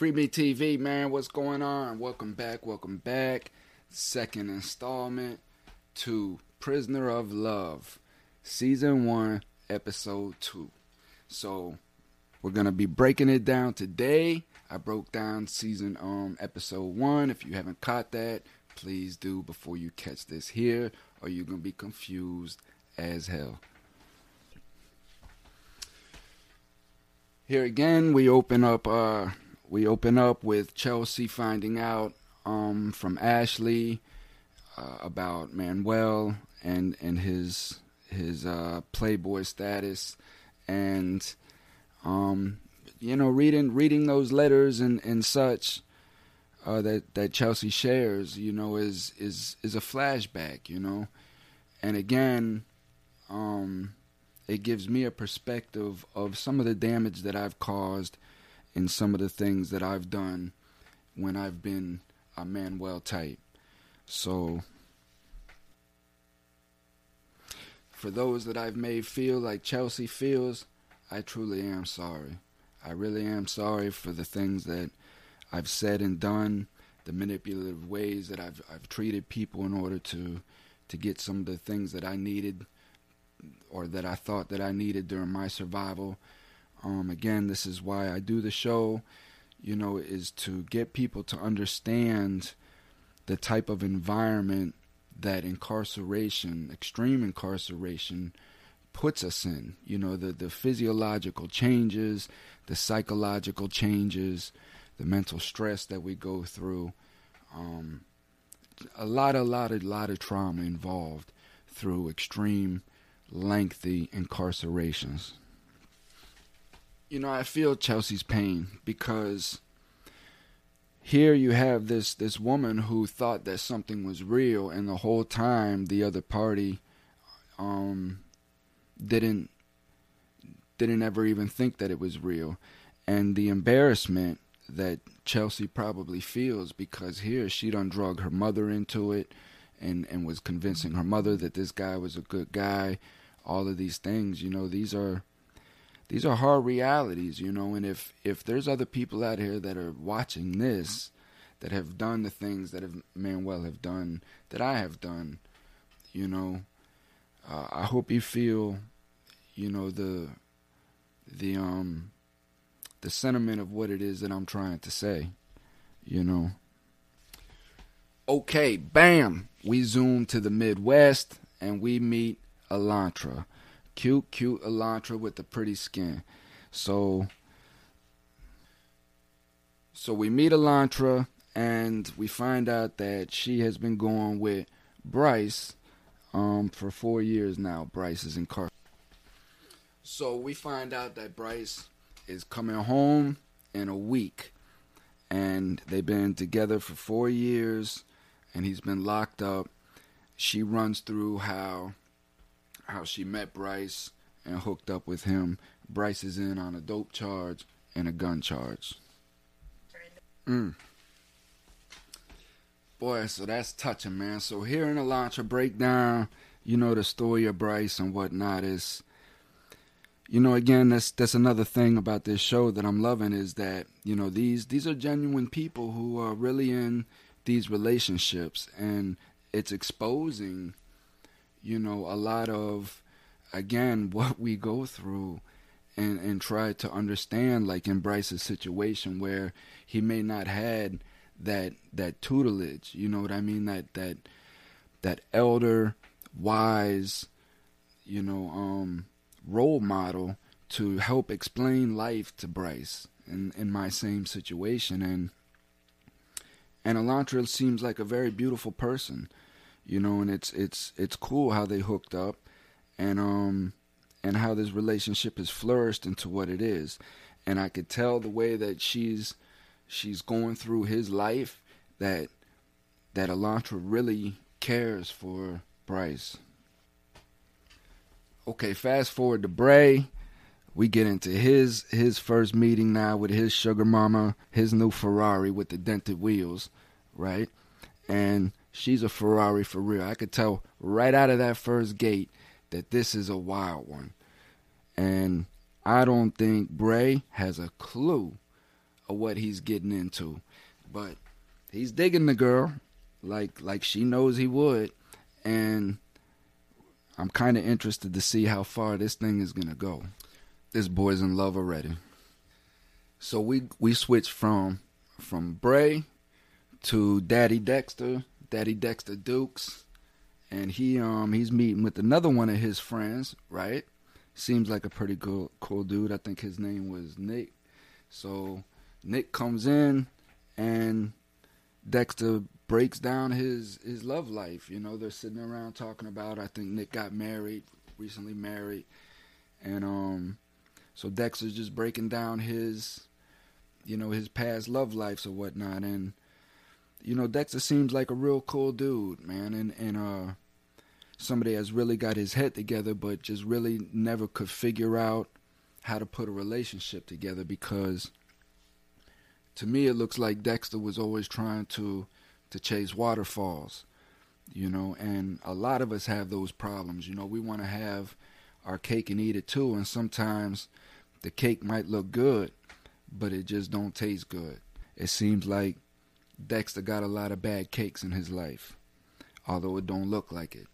Free Me TV, man, what's going on? Welcome back, welcome back. Second installment to Prisoner of Love, Season 1, Episode 2. So, we're going to be breaking it down today. I broke down season um episode 1. If you haven't caught that, please do before you catch this here or you're going to be confused as hell. Here again, we open up uh we open up with Chelsea finding out um, from Ashley uh, about Manuel and and his his uh, playboy status, and um, you know reading reading those letters and and such uh, that that Chelsea shares, you know, is is is a flashback, you know, and again, um, it gives me a perspective of some of the damage that I've caused in some of the things that I've done when I've been a Manuel type. So, for those that I've made feel like Chelsea feels, I truly am sorry. I really am sorry for the things that I've said and done, the manipulative ways that I've I've treated people in order to to get some of the things that I needed or that I thought that I needed during my survival. Um, again, this is why I do the show, you know, is to get people to understand the type of environment that incarceration, extreme incarceration, puts us in. You know, the, the physiological changes, the psychological changes, the mental stress that we go through. Um, a lot, a lot, a lot of trauma involved through extreme, lengthy incarcerations you know, I feel Chelsea's pain because here you have this this woman who thought that something was real, and the whole time the other party um, didn't didn't ever even think that it was real, and the embarrassment that Chelsea probably feels because here she done drug her mother into it, and and was convincing her mother that this guy was a good guy. All of these things, you know, these are these are hard realities, you know, and if if there's other people out here that are watching this that have done the things that have Manuel have done that I have done, you know, uh, I hope you feel, you know, the the um the sentiment of what it is that I'm trying to say, you know. Okay, bam, we zoom to the Midwest and we meet Elantra cute, cute Elantra with the pretty skin. So, so we meet Elantra and we find out that she has been going with Bryce um, for four years now. Bryce is incarcerated. So we find out that Bryce is coming home in a week, and they've been together for four years, and he's been locked up. She runs through how how she met Bryce and hooked up with him. Bryce is in on a dope charge and a gun charge. Mm. Boy, so that's touching, man. So hearing Elantra break down, you know, the story of Bryce and whatnot is, you know, again, that's that's another thing about this show that I'm loving is that you know these these are genuine people who are really in these relationships, and it's exposing you know, a lot of, again, what we go through and, and try to understand, like in Bryce's situation where he may not had that, that tutelage, you know what I mean? That, that, that elder, wise, you know, um, role model to help explain life to Bryce in, in my same situation. And, and Elantra seems like a very beautiful person you know, and it's it's it's cool how they hooked up, and um, and how this relationship has flourished into what it is, and I could tell the way that she's she's going through his life that that Elantra really cares for Bryce. Okay, fast forward to Bray. We get into his his first meeting now with his sugar mama, his new Ferrari with the dented wheels, right? And she's a Ferrari for real. I could tell right out of that first gate that this is a wild one. And I don't think Bray has a clue of what he's getting into. But he's digging the girl like like she knows he would and I'm kind of interested to see how far this thing is going to go. This boy's in love already. So we we switched from from Bray to Daddy Dexter, Daddy Dexter Dukes, and he um he's meeting with another one of his friends, right? Seems like a pretty cool cool dude. I think his name was Nick. So Nick comes in and Dexter breaks down his his love life. You know, they're sitting around talking about. I think Nick got married, recently married, and um, so Dexter's just breaking down his, you know, his past love lives or whatnot, and you know, Dexter seems like a real cool dude, man, and and uh, somebody has really got his head together, but just really never could figure out how to put a relationship together because to me it looks like Dexter was always trying to to chase waterfalls you know and a lot of us have those problems you know. We want to have our cake and eat it too and sometimes the cake might look good but it just don't taste good. It seems like Dexter got a lot of bad cakes in his life although it don't look like it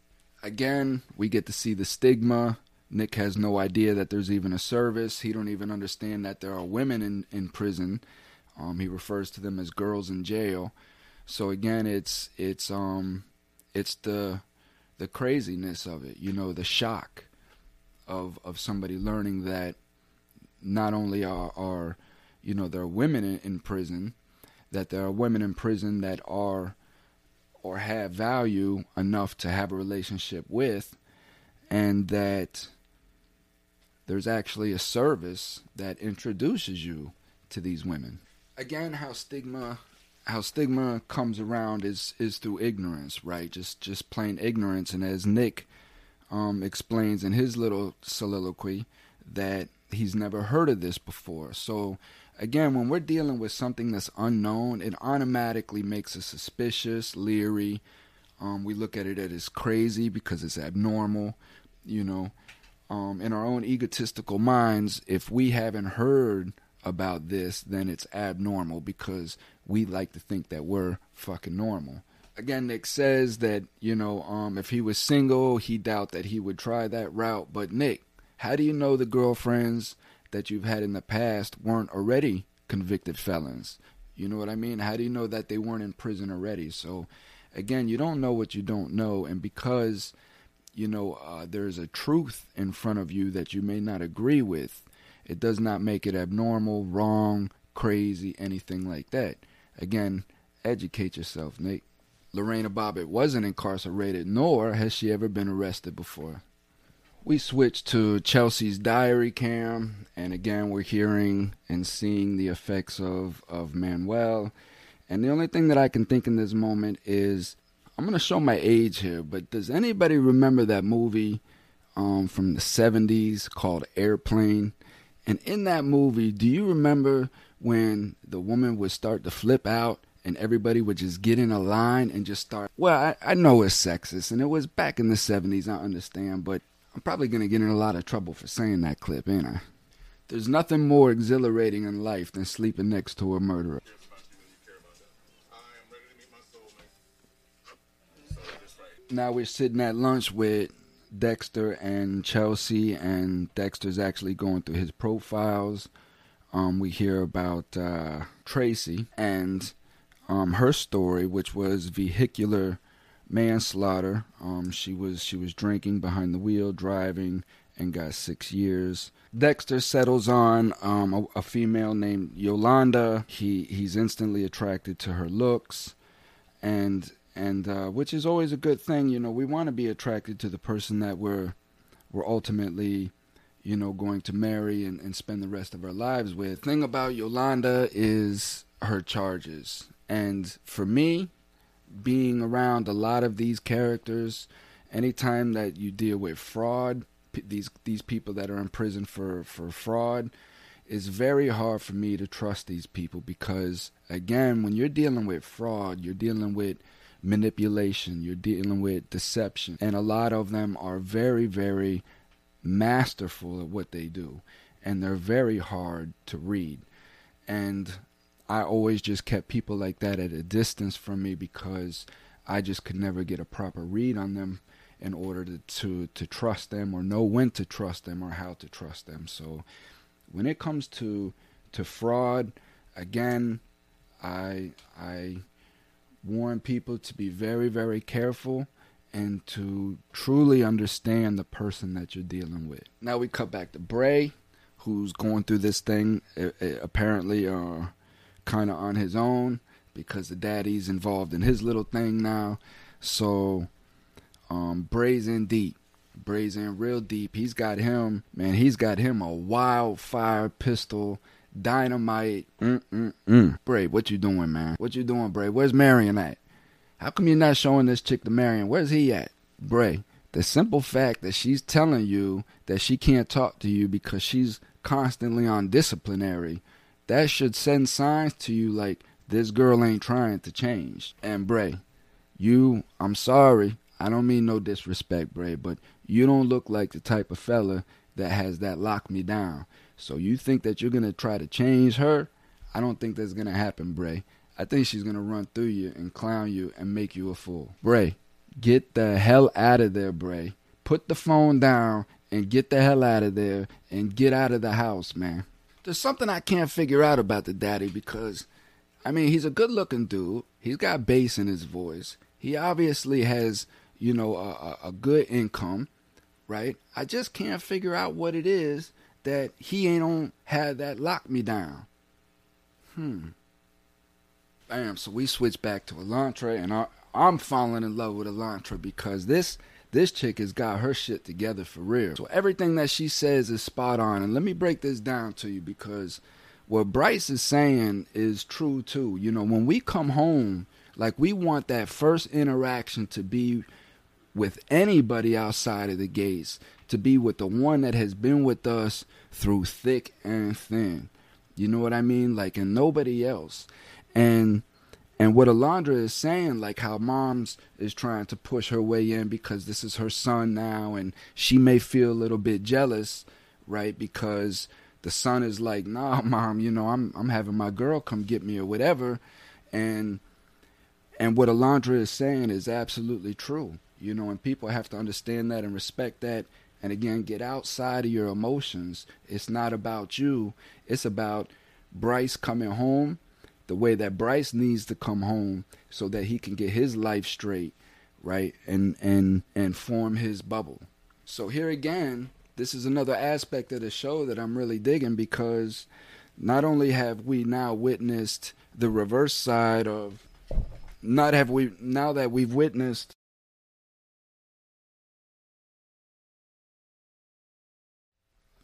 again we get to see the stigma Nick has no idea that there's even a service. He don't even understand that there are women in, in prison um, he refers to them as girls in jail. So again, it's it's um it's the the craziness of it, you know, the shock of of somebody learning that not only are are you know there are women in, in prison, that there are women in prison that are or have value enough to have a relationship with, and that there's actually a service that introduces you to these women again how stigma how stigma comes around is is through ignorance, right? Just just plain ignorance. And as Nick um, explains in his little soliloquy, that he's never heard of this before. So again, when we're dealing with something that's unknown, it automatically makes us suspicious, leery. Um, we look at it as crazy because it's abnormal, you know. Um, in our own egotistical minds, if we haven't heard about this, then it's abnormal because we like to think that we're fucking normal. Again, Nick says that, you know, um, if he was single, he doubt that he would try that route. But Nick, how do you know the girlfriends that you've had in the past weren't already convicted felons? You know what I mean? How do you know that they weren't in prison already? So, again, you don't know what you don't know. And because, you know, uh, there's a truth in front of you that you may not agree with, it does not make it abnormal, wrong, crazy, anything like that. Again, educate yourself, Nate. Lorena Bobbitt wasn't incarcerated, nor has she ever been arrested before. We switch to Chelsea's diary cam, and again, we're hearing and seeing the effects of, of Manuel. And the only thing that I can think in this moment is I'm going to show my age here, but does anybody remember that movie um, from the 70s called Airplane? And in that movie, do you remember when the woman would start to flip out and everybody would just get in a line and just start? Well, I, I know it's sexist and it was back in the 70s, I understand, but I'm probably going to get in a lot of trouble for saying that clip, ain't I? There's nothing more exhilarating in life than sleeping next to a murderer. Now we're sitting at lunch with Dexter and Chelsea, and Dexter's actually going through his profiles. Um, we hear about uh, Tracy and um, her story, which was vehicular manslaughter. Um, she was she was drinking behind the wheel, driving, and got six years. Dexter settles on um, a, a, female named Yolanda. He he's instantly attracted to her looks, and and uh, which is always a good thing. You know, we want to be attracted to the person that we're we're ultimately, you know, going to marry and, and spend the rest of our lives with. Thing about Yolanda is her charges, and for me, being around a lot of these characters, anytime that you deal with fraud, these these people that are in prison for for fraud. It's very hard for me to trust these people because, again, when you're dealing with fraud, you're dealing with manipulation, you're dealing with deception. And a lot of them are very, very masterful at what they do. And they're very hard to read. And I always just kept people like that at a distance from me because I just could never get a proper read on them in order to, to, to trust them or know when to trust them or how to trust them. So when it comes to to fraud, again, I I warn people to be very, very careful and to truly understand the person that you're dealing with. Now we cut back to Bray, who's going through this thing uh, uh, apparently uh, kind of on his own because the daddy's involved in his little thing now. So um, Bray's in deep. Bray's in real deep. He's got him, man, he's got him a wildfire pistol dynamite. Mm-mm-mm. Bray, what you doing, man? What you doing, Bray? Where's Marion at? How come you're not showing this chick to Marion? Where's he at? Bray, the simple fact that she's telling you that she can't talk to you because she's constantly on disciplinary, that should send signs to you like this girl ain't trying to change. And Bray, you, I'm sorry, I don't mean no disrespect, Bray, but you don't look like the type of fella that has that lock me down. So you think that you're gonna try to change her? I don't think that's gonna happen, Bray. I think she's gonna run through you and clown you and make you a fool. Bray, get the hell out of there, Bray. Put the phone down and get the hell out of there and get out of the house, man. There's something I can't figure out about the daddy because, I mean, he's a good looking dude. He's got bass in his voice. He obviously has, you know, a, a good income, right? I just can't figure out what it is that he ain't on had that lock me down. Hmm. Bam. So we switch back to Elantra, and I, I'm falling in love with Elantra because this this chick has got her shit together for real. So everything that she says is spot on. And let me break this down to you because what Bryce is saying is true too. You know, when we come home, like we want that first interaction to be with anybody outside of the gates to be with the one that has been with us through thick and thin. You know what I mean? Like, and nobody else. And and what Alondra is saying, like how mom's is trying to push her way in because this is her son now, and she may feel a little bit jealous, right? Because the son is like, nah, mom, you know, I'm I'm having my girl come get me or whatever. And and what Alondra is saying is absolutely true. You know, and people have to understand that and respect that and again, get outside of your emotions. It's not about you, it's about Bryce coming home the way that Bryce needs to come home so that he can get his life straight, right? And and and form his bubble. So here again, this is another aspect of the show that I'm really digging because not only have we now witnessed the reverse side of not have we now that we've witnessed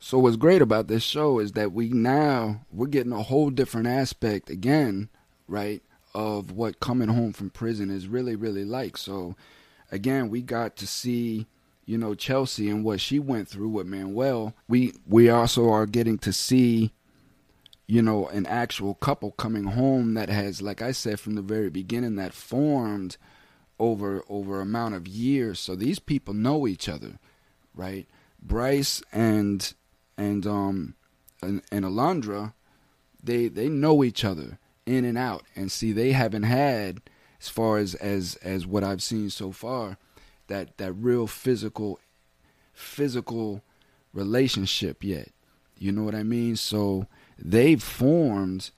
So what's great about this show is that we now we're getting a whole different aspect again, right, of what coming home from prison is really really like. So again, we got to see you know Chelsea and what she went through with Manuel. We we also are getting to see you know an actual couple coming home that has like I said from the very beginning that formed over over amount of years. So these people know each other, right? Bryce and and um and, and Alondra, they they know each other in and out, and see they haven't had as far as as as what I've seen so far, that that real physical physical relationship yet. You know what I mean? So they've formed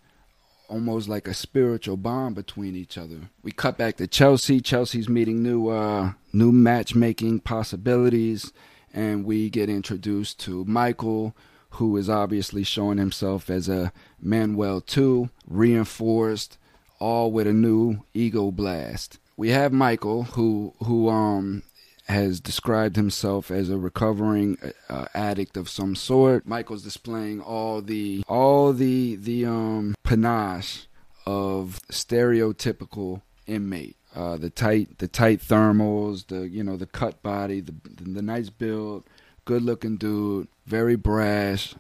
almost like a spiritual bond between each other. We cut back to Chelsea. Chelsea's meeting new uh new matchmaking possibilities and we get introduced to Michael, who is obviously showing himself as a Manuel 2, reinforced, all with a new ego blast. We have Michael, who who um has described himself as a recovering uh, addict of some sort. Michael's displaying all the all the the um panache of stereotypical inmate uh, the tight the tight thermals, the you know the cut body, the the, nice build, good looking dude, very brash,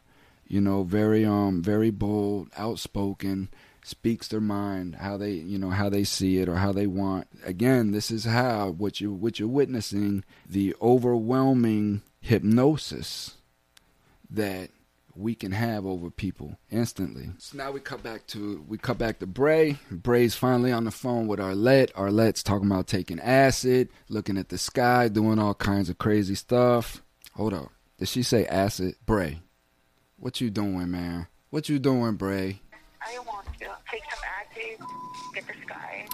you know, very um very bold, outspoken, speaks their mind, how they you know how they see it or how they want. Again, this is how what you what you're witnessing the overwhelming hypnosis that we can have over people instantly. So now we cut back to we cut back to Bray. Bray's finally on the phone with Arlette. Arlette's talking about taking acid, looking at the sky, doing all kinds of crazy stuff. Hold up. Did she say acid? Bray. What you doing, man? What you doing, Bray? I want to take some acid, get the sky.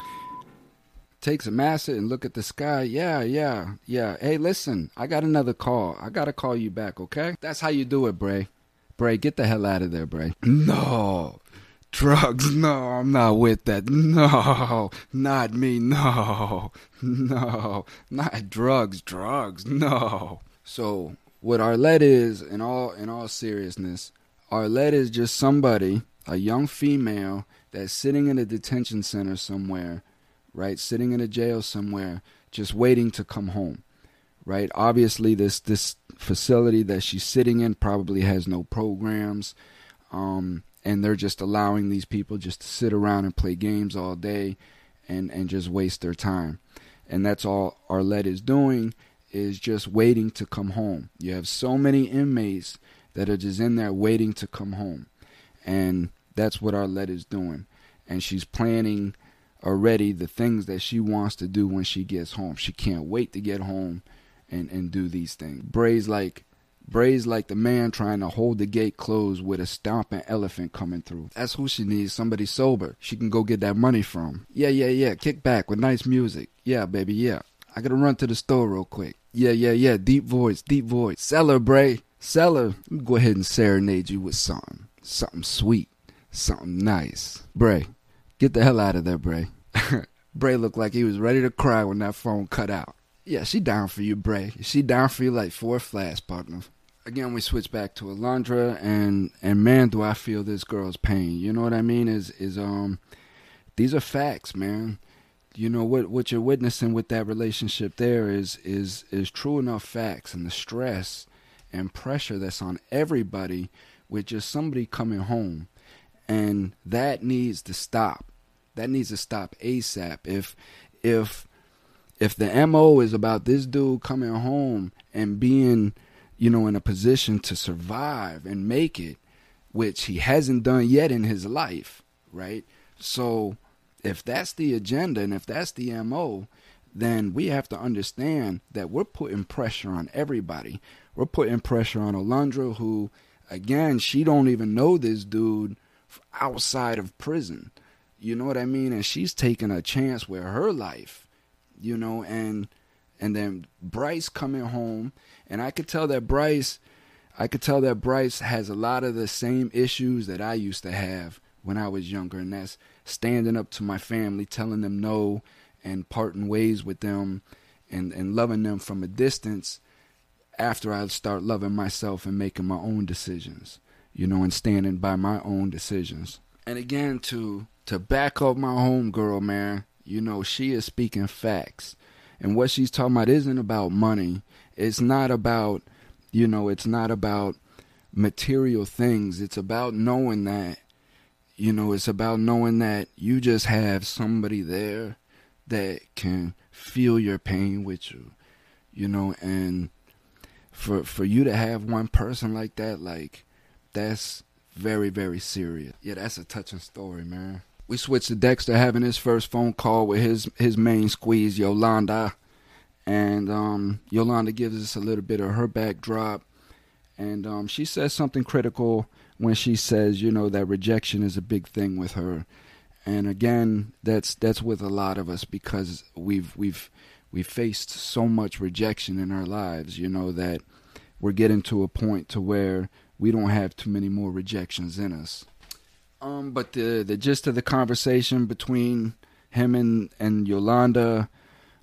Take some acid and look at the sky. Yeah, yeah, yeah. Hey, listen, I got another call. I gotta call you back, okay? That's how you do it, Bray. Bray, get the hell out of there, Bray. No. Drugs, no, I'm not with that. No, not me, no, no, not drugs, drugs, no. So, what Arlette is, in all in all seriousness, Arlette is just somebody, a young female that's sitting in a detention center somewhere, right? Sitting in a jail somewhere, just waiting to come home, right? Obviously, this this facility that she's sitting in probably has no programs, um, and they're just allowing these people just to sit around and play games all day, and and just waste their time, and that's all Arlette is doing is just waiting to come home. You have so many inmates that are just in there waiting to come home, and that's what Arlette is doing, and she's planning already the things that she wants to do when she gets home. She can't wait to get home and and do these things. Bray's like Bray's like the man trying to hold the gate closed with a stomping elephant coming through. That's who she needs, somebody sober. She can go get that money from. Yeah, yeah, yeah. Kick back with nice music. Yeah, baby, yeah. I gotta run to the store real quick. Yeah, yeah, yeah. Deep voice, deep voice. Her, Bray. Go ahead and serenade you with something. Something sweet. Something nice. Bray, get the hell out of there, Bray. Bray looked like he was ready to cry when that phone cut out. Yeah, she down for you, Bray. She down for you like four flash, partner. Again, we switch back to Alondra, and and man, do I feel this girl's pain. You know what I mean? Is is um, these are facts, man. You know what what you're witnessing with that relationship there is is is true enough facts, and the stress and pressure that's on everybody with just somebody coming home, and that needs to stop. That needs to stop ASAP. If if if the MO is about this dude coming home and being, you know, in a position to survive and make it, which he hasn't done yet in his life, right? So if that's the agenda and if that's the MO, then we have to understand that we're putting pressure on everybody. We're putting pressure on Alondra, who, again, she don't even know this dude outside of prison. You know what I mean? And she's taking a chance with her life you know, and and then Bryce coming home, and I could tell that Bryce, I could tell that Bryce has a lot of the same issues that I used to have when I was younger, and that's standing up to my family, telling them no, and parting ways with them, and and loving them from a distance. After I start loving myself and making my own decisions, you know, and standing by my own decisions. And again, to to back up my home girl, man, you know, she is speaking facts. And what she's talking about isn't about money. It's not about, you know, it's not about material things. It's about knowing that, you know, it's about knowing that you just have somebody there that can feel your pain with you, you know, and for for you to have one person like that, like that's very very serious. Yeah, that's a touching story, man we switch to Dexter having his first phone call with his his main squeeze, Yolanda, and um, Yolanda gives us a little bit of her backdrop, and um, she says something critical when she says, you know, that rejection is a big thing with her, and again, that's that's with a lot of us because we've we've we've faced so much rejection in our lives, you know, that we're getting to a point to where we don't have too many more rejections in us. Um, but the the gist of the conversation between him and and Yolanda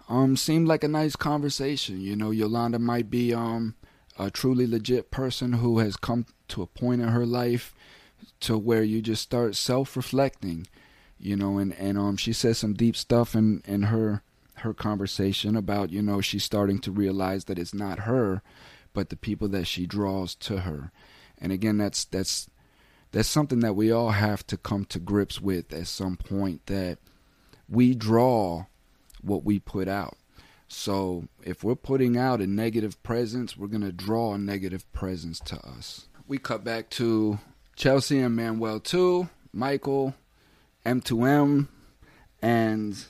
um seemed like a nice conversation. You know, Yolanda might be um a truly legit person who has come to a point in her life to where you just start self-reflecting, you know, and and um she says some deep stuff in in her her conversation about, you know, she's starting to realize that it's not her, but the people that she draws to her. And again, that's that's that's something that we all have to come to grips with at some point that we draw what we put out. So if we're putting out a negative presence, we're going to draw a negative presence to us. we cut back to Chelsea and Manuel 2, Michael, M2M, and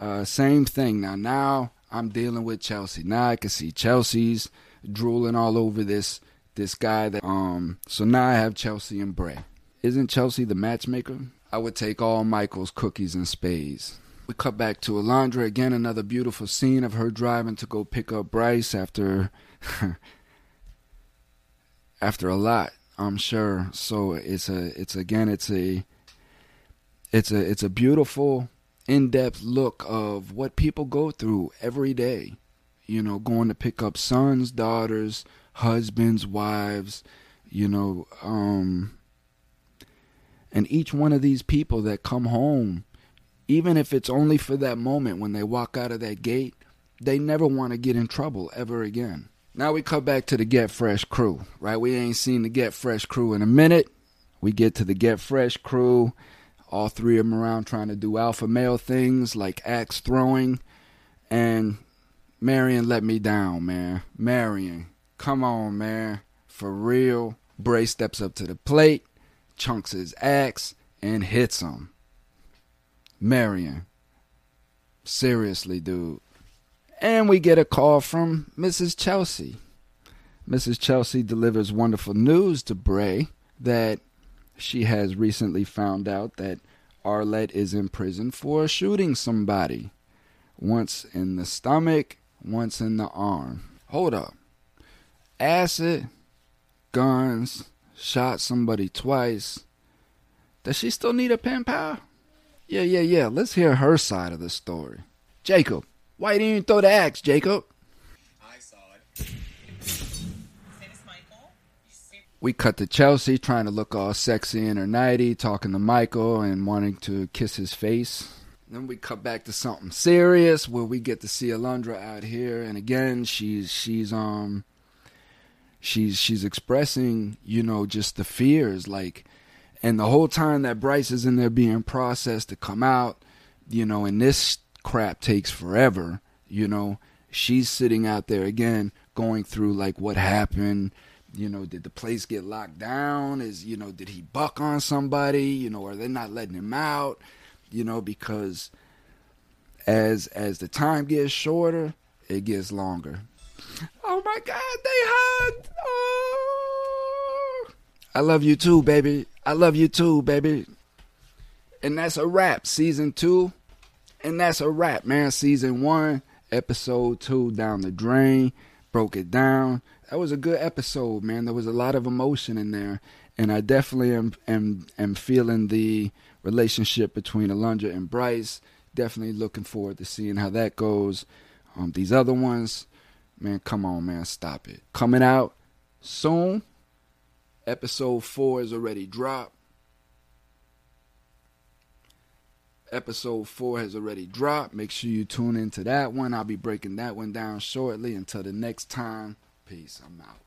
uh, same thing. Now, now I'm dealing with Chelsea. Now I can see Chelsea's drooling all over this this guy. That um. So now I have Chelsea and Bray. Isn't Chelsea the matchmaker? I would take all Michael's cookies and spades. We cut back to Alondra again. Another beautiful scene of her driving to go pick up Bryce after after a lot. I'm sure. So it's a it's again it's a it's a it's a beautiful in-depth look of what people go through every day. You know, going to pick up sons, daughters, husbands, wives, you know, um and each one of these people that come home, even if it's only for that moment when they walk out of that gate, they never want to get in trouble ever again. Now we cut back to the Get Fresh crew, right? We ain't seen the Get Fresh crew in a minute. We get to the Get Fresh crew, all three of them around trying to do alpha male things like axe throwing. And Marion let me down, man. Marion, come on, man. For real. Bray steps up to the plate, chunks his axe, and hits him. Marion. Seriously, dude. And we get a call from Mrs. Chelsea. Mrs. Chelsea delivers wonderful news to Bray that she has recently found out that Arlette is in prison for shooting somebody. Once in the stomach, once in the arm. Hold up. Acid, guns, shot somebody twice. Does she still need a pen pal? Yeah, yeah, yeah. Let's hear her side of the story. Jacob, why didn't you throw the axe, Jacob? I saw it. We cut to Chelsea trying to look all sexy in her nightie, talking to Michael and wanting to kiss his face. Then we cut back to something serious where we get to see Alondra out here, and again she's she's um she's she's expressing you know just the fears like, and the whole time that Bryce is in there being processed to come out, you know, and this crap takes forever, you know, she's sitting out there again going through like what happened you know did the place get locked down? Is you know did he buck on somebody? You know are they not letting him out? You know because as as the time gets shorter it gets longer oh my god they hugged. Oh. I love you too baby. I love you too baby. And that's a wrap season two. And that's a wrap man. Season one episode two down the drain broke it down. That was a good episode, man. There was a lot of emotion in there, and I definitely am am am feeling the relationship between Alondra and Bryce. Definitely looking forward to seeing how that goes. Um, these other ones, man, come on, man, stop it. Coming out soon. Episode four is already dropped. Episode four has already dropped. Make sure you tune into that one. I'll be breaking that one down shortly. Until the next time. Peace. I'm out.